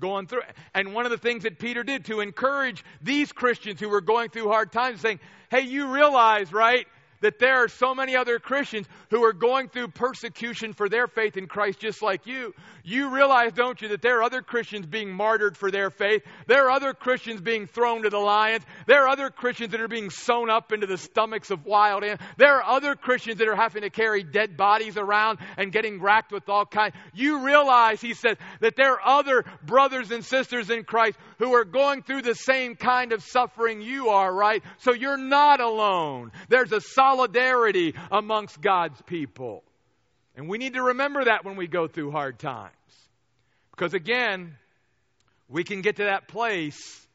Speaker 1: going through. And one of the things that Peter did to encourage these Christians who were going through hard times, saying, Hey, you realize, right? That there are so many other Christians who are going through persecution for their faith in Christ just like you. You realize, don't you, that there are other Christians being martyred for their faith. There are other Christians being thrown to the lions. There are other Christians that are being sewn up into the stomachs of wild animals. There are other Christians that are having to carry dead bodies around and getting racked with all kinds. You realize, he says, that there are other brothers and sisters in Christ who are going through the same kind of suffering you are, right? So you're not alone. There's a solidarity amongst God's people. And we need to remember that when we go through hard times. Because again, we can get to that place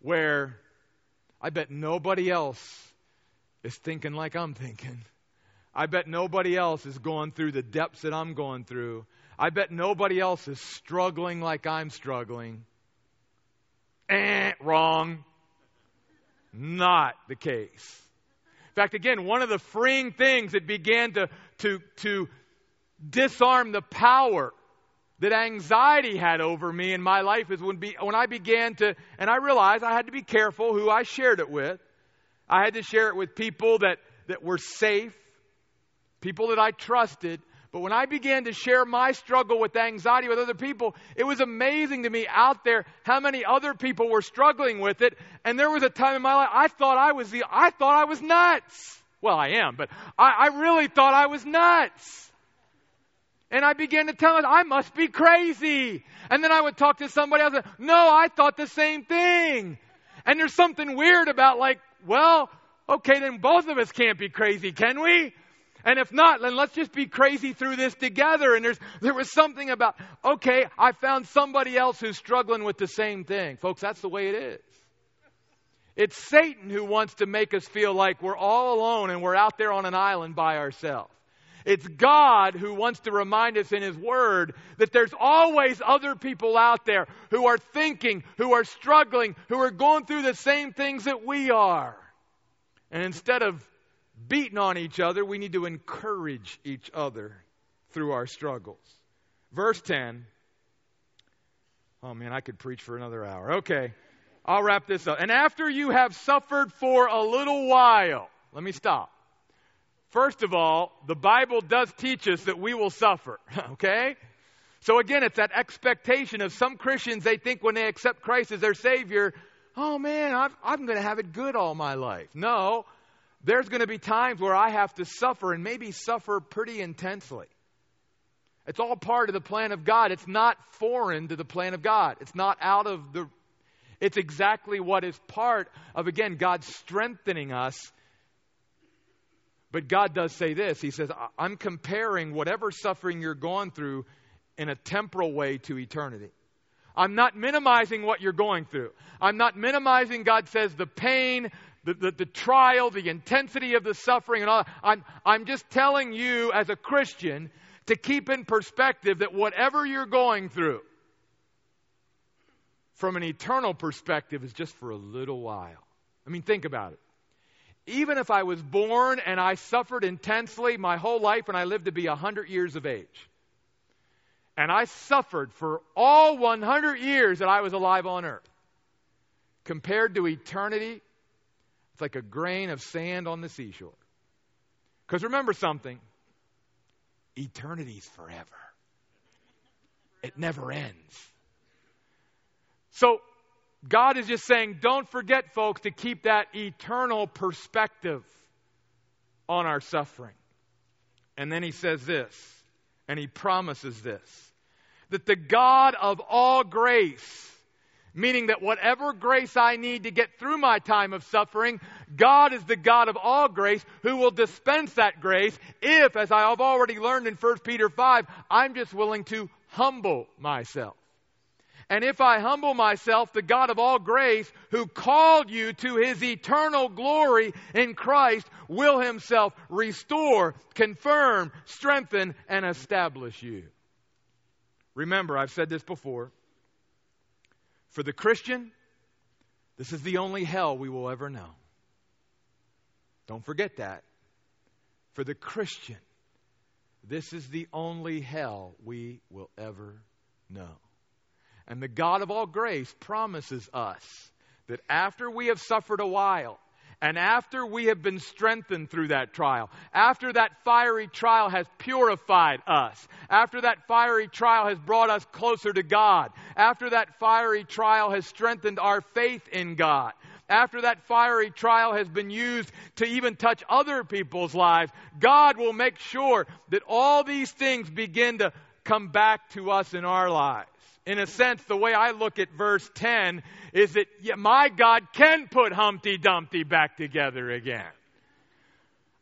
Speaker 1: where I bet nobody else is thinking like I'm thinking. I bet nobody else is going through the depths that I'm going through. I bet nobody else is struggling like I'm struggling. Eh, wrong. Not the case. In fact, again, one of the freeing things that began to, to, to disarm the power that anxiety had over me in my life is when, be, when I began to, and I realized I had to be careful who I shared it with. I had to share it with people that, that were safe, people that I trusted. But when I began to share my struggle with anxiety with other people, it was amazing to me out there how many other people were struggling with it. And there was a time in my life I thought I was the I thought I was nuts. Well, I am, but I, I really thought I was nuts. And I began to tell them I must be crazy. And then I would talk to somebody else. And, no, I thought the same thing. And there's something weird about like, well, okay, then both of us can't be crazy, can we? And if not, then let's just be crazy through this together. And there's, there was something about, okay, I found somebody else who's struggling with the same thing. Folks, that's the way it is. It's Satan who wants to make us feel like we're all alone and we're out there on an island by ourselves. It's God who wants to remind us in His Word that there's always other people out there who are thinking, who are struggling, who are going through the same things that we are. And instead of beating on each other, we need to encourage each other through our struggles. Verse 10. Oh man, I could preach for another hour. Okay. I'll wrap this up. And after you have suffered for a little while, let me stop. First of all, the Bible does teach us that we will suffer, okay? So again, it's that expectation of some Christians, they think when they accept Christ as their Savior, oh man, I'm, I'm going to have it good all my life. No, there's going to be times where I have to suffer and maybe suffer pretty intensely. It's all part of the plan of God. It's not foreign to the plan of God. It's not out of the. It's exactly what is part of, again, God strengthening us. But God does say this He says, I'm comparing whatever suffering you're going through in a temporal way to eternity. I'm not minimizing what you're going through. I'm not minimizing, God says, the pain, the, the, the, trial, the intensity of the suffering, and all. I'm, I'm just telling you as a Christian to keep in perspective that whatever you're going through, from an eternal perspective, is just for a little while. I mean, think about it. Even if I was born and I suffered intensely my whole life and I lived to be 100 years of age, and I suffered for all 100 years that I was alive on earth, compared to eternity, it's like a grain of sand on the seashore. Because remember something eternity's forever, it never ends. So, God is just saying, don't forget, folks, to keep that eternal perspective on our suffering. And then he says this, and he promises this that the God of all grace, Meaning that whatever grace I need to get through my time of suffering, God is the God of all grace who will dispense that grace if, as I have already learned in 1 Peter 5, I'm just willing to humble myself. And if I humble myself, the God of all grace, who called you to his eternal glory in Christ, will himself restore, confirm, strengthen, and establish you. Remember, I've said this before For the Christian, this is the only hell we will ever know. Don't forget that. For the Christian, this is the only hell we will ever know. And the God of all grace promises us that after we have suffered a while, and after we have been strengthened through that trial, after that fiery trial has purified us, after that fiery trial has brought us closer to God, after that fiery trial has strengthened our faith in God, after that fiery trial has been used to even touch other people's lives, God will make sure that all these things begin to come back to us in our lives. In a sense, the way I look at verse 10 is that yeah, my God can put Humpty Dumpty back together again.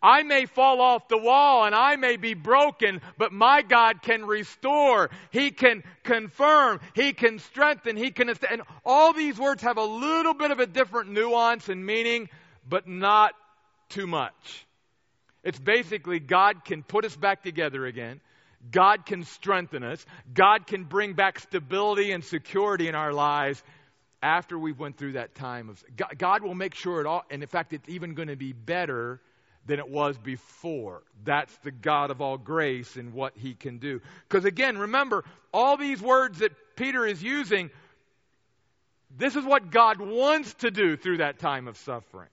Speaker 1: I may fall off the wall and I may be broken, but my God can restore. He can confirm. He can strengthen. He can, and all these words have a little bit of a different nuance and meaning, but not too much. It's basically God can put us back together again. God can strengthen us. God can bring back stability and security in our lives after we've went through that time of God will make sure it all and in fact it's even going to be better than it was before. That's the God of all grace and what he can do. Because again, remember, all these words that Peter is using, this is what God wants to do through that time of suffering.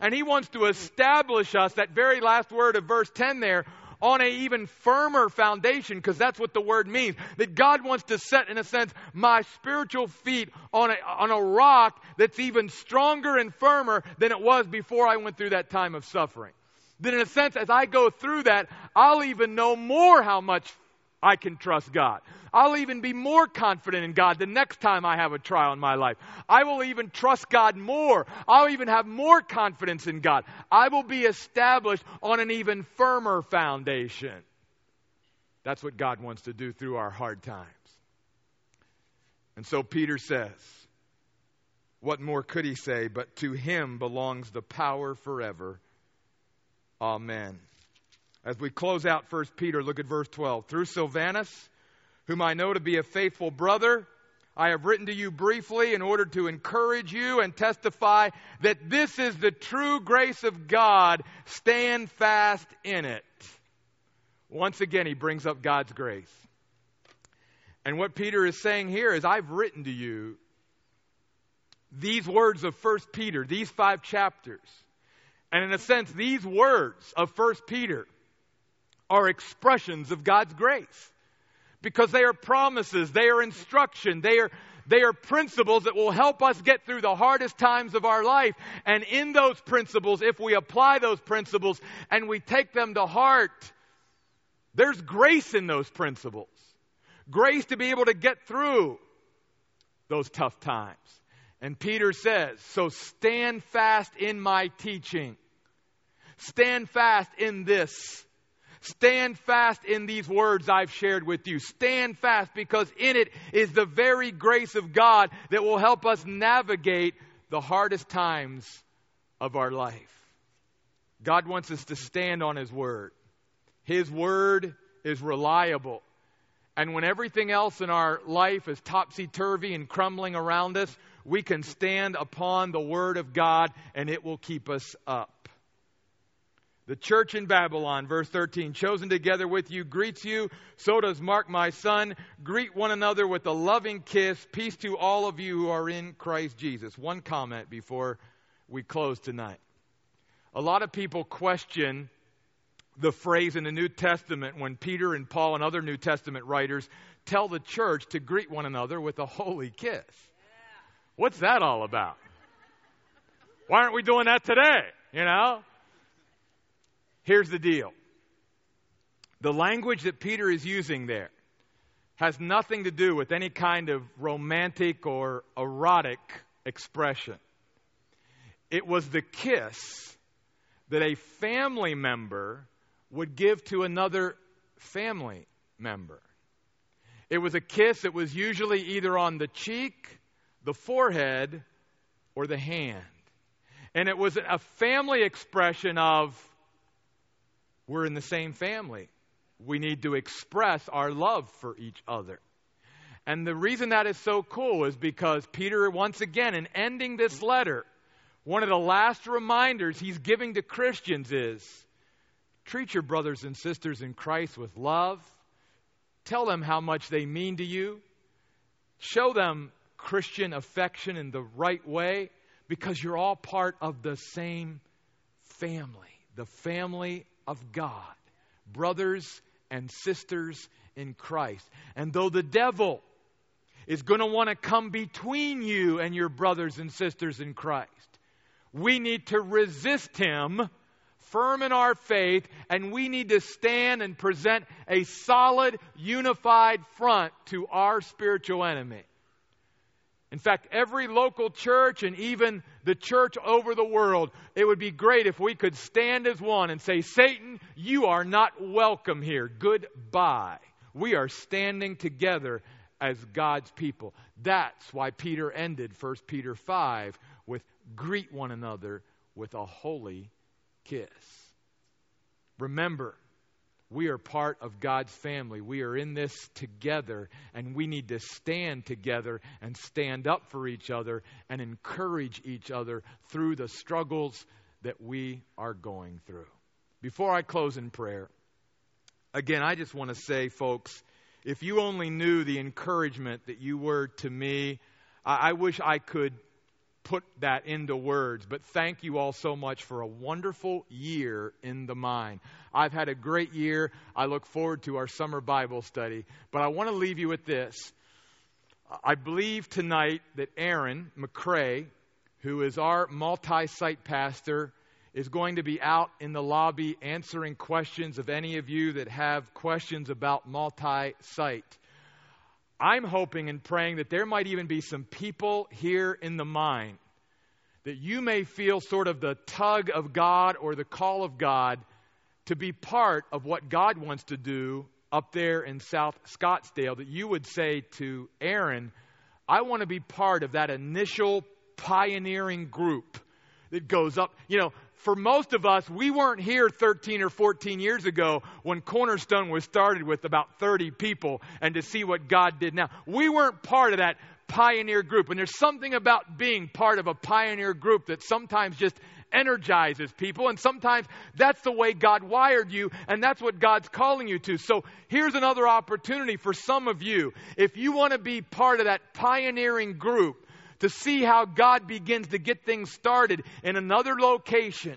Speaker 1: And he wants to establish us, that very last word of verse 10 there, on a even firmer foundation, because that's what the word means. That God wants to set, in a sense, my spiritual feet on a, on a rock that's even stronger and firmer than it was before I went through that time of suffering then in a sense, as I go through that, I'll even know more how much I can trust God. I'll even be more confident in God the next time I have a trial in my life. I will even trust God more. I'll even have more confidence in God. I will be established on an even firmer foundation. That's what God wants to do through our hard times. And so Peter says, What more could he say? But to him belongs the power forever Amen. As we close out 1 Peter, look at verse 12. Through Silvanus, whom I know to be a faithful brother, I have written to you briefly in order to encourage you and testify that this is the true grace of God. Stand fast in it. Once again, he brings up God's grace. And what Peter is saying here is, I've written to you these words of 1 Peter, these five chapters and in a sense, these words of 1 Peter are expressions of God's grace because they are promises, they are instruction, they are, they are principles that will help us get through the hardest times of our life. And in those principles, if we apply those principles and we take them to heart, there's grace in those principles. Grace to be able to get through those tough times. And Peter says, So stand fast in my teaching. Stand fast in this. Stand fast in these words I've shared with you. Stand fast because in it is the very grace of God that will help us navigate the hardest times of our life. God wants us to stand on His Word. His Word is reliable. And when everything else in our life is topsy turvy and crumbling around us, we can stand upon the Word of God and it will keep us up. The church in Babylon, verse 13, chosen together with you, greets you. So does Mark, my son. Greet one another with a loving kiss. Peace to all of you who are in Christ Jesus. One comment before we close tonight. A lot of people question the phrase in the New Testament when Peter and Paul and other New Testament writers tell the church to greet one another with a holy kiss. What's that all about? Why aren't we doing that today? You know? Here's the deal the language that Peter is using there has nothing to do with any kind of romantic or erotic expression. It was the kiss that a family member would give to another family member. It was a kiss that was usually either on the cheek the forehead, or the hand. And it was a family expression of we're in the same family. We need to express our love for each other. And the reason that is so cool is because Peter, once again, in ending this letter, one of the last reminders he's giving to Christians is treat your brothers and sisters in Christ with love. Tell them how much they mean to you. Show them Christian affection in the right way because you're all part of the same family, the family of God, brothers and sisters in Christ. And though the devil is going to want to come between you and your brothers and sisters in Christ, we need to resist him firm in our faith, and we need to stand and present a solid, unified front to our spiritual enemy. In fact, every local church and even the church over the world, it would be great if we could stand as one and say, Satan, you are not welcome here. Goodbye. We are standing together as God's people. That's why Peter ended 1 Peter 5 with greet one another with a holy kiss. Remember, we are part of God's family. We are in this together, and we need to stand together and stand up for each other and encourage each other through the struggles that we are going through. Before I close in prayer, again, I just want to say, folks, if you only knew the encouragement that you were to me, I, I wish I could put that into words, but thank you all so much for a wonderful year in the mine. I've had a great year. I look forward to our summer Bible study, but I want to leave you with this. I believe tonight that Aaron McCrae, who is our multi site pastor, is going to be out in the lobby answering questions of any of you that have questions about multi site. I'm hoping and praying that there might even be some people here in the mine that you may feel sort of the tug of God or the call of God to be part of what God wants to do up there in South Scottsdale. That you would say to Aaron, I want to be part of that initial pioneering group that goes up. You know, for most of us, we weren't here 13 or 14 years ago when Cornerstone was started with about 30 people and to see what God did now. We weren't part of that pioneer group. And there's something about being part of a pioneer group that sometimes just energizes people. And sometimes that's the way God wired you, and that's what God's calling you to. So here's another opportunity for some of you. If you want to be part of that pioneering group, to see how God begins to get things started in another location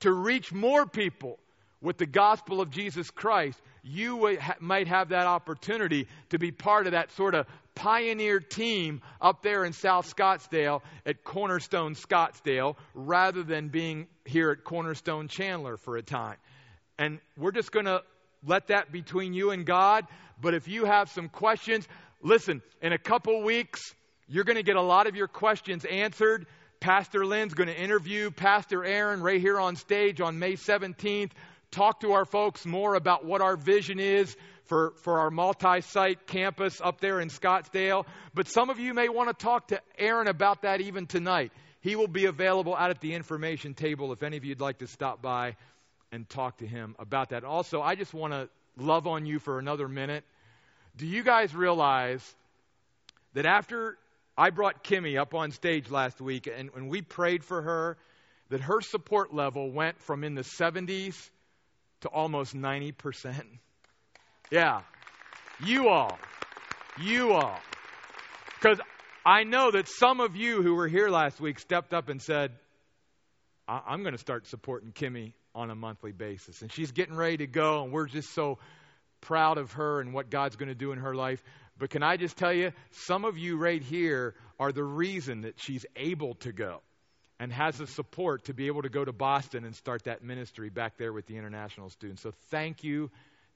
Speaker 1: to reach more people with the gospel of Jesus Christ, you might have that opportunity to be part of that sort of pioneer team up there in South Scottsdale at Cornerstone Scottsdale rather than being here at Cornerstone Chandler for a time. And we're just going to let that between you and God. But if you have some questions, listen, in a couple weeks, you're going to get a lot of your questions answered. Pastor Lynn's going to interview Pastor Aaron right here on stage on May 17th. Talk to our folks more about what our vision is for, for our multi site campus up there in Scottsdale. But some of you may want to talk to Aaron about that even tonight. He will be available out at the information table if any of you'd like to stop by and talk to him about that. Also, I just want to love on you for another minute. Do you guys realize that after I brought Kimmy up on stage last week, and when we prayed for her, that her support level went from in the 70s to almost 90%. Yeah. You all. You all. Because I know that some of you who were here last week stepped up and said, I- am going to start supporting Kimmy on a monthly basis. And she's getting ready to go, and we're just so proud of her and what God's going to do in her life. But can I just tell you, some of you right here are the reason that she's able to go and has the support to be able to go to Boston and start that ministry back there with the international students. So thank you,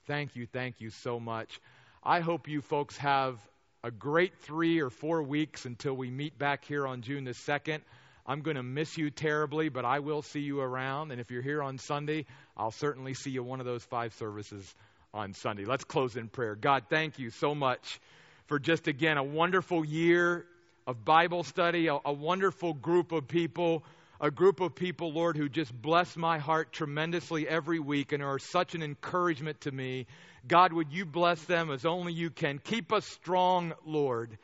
Speaker 1: thank you, thank you so much. I hope you folks have a great three or four weeks until we meet back here on June the 2nd. I'm going to miss you terribly, but I will see you around. And if you're here on Sunday, I'll certainly see you one of those five services on Sunday. Let's close in prayer. God, thank you so much for just again a wonderful year of Bible study, a, a wonderful group of people, a group of people, Lord, who just bless my heart tremendously every week and are such an encouragement to me. God, would you bless them as only you can? Keep us strong, Lord.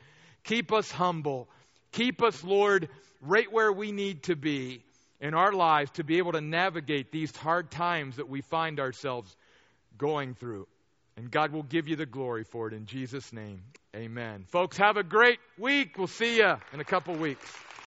Speaker 1: Keep us humble. Keep us, Lord, right where we need to be in our lives to be able to navigate these hard times that we find ourselves going through. And God will give you the glory for it in Jesus' name. Amen. Folks, have a great week. We'll see you in a couple weeks.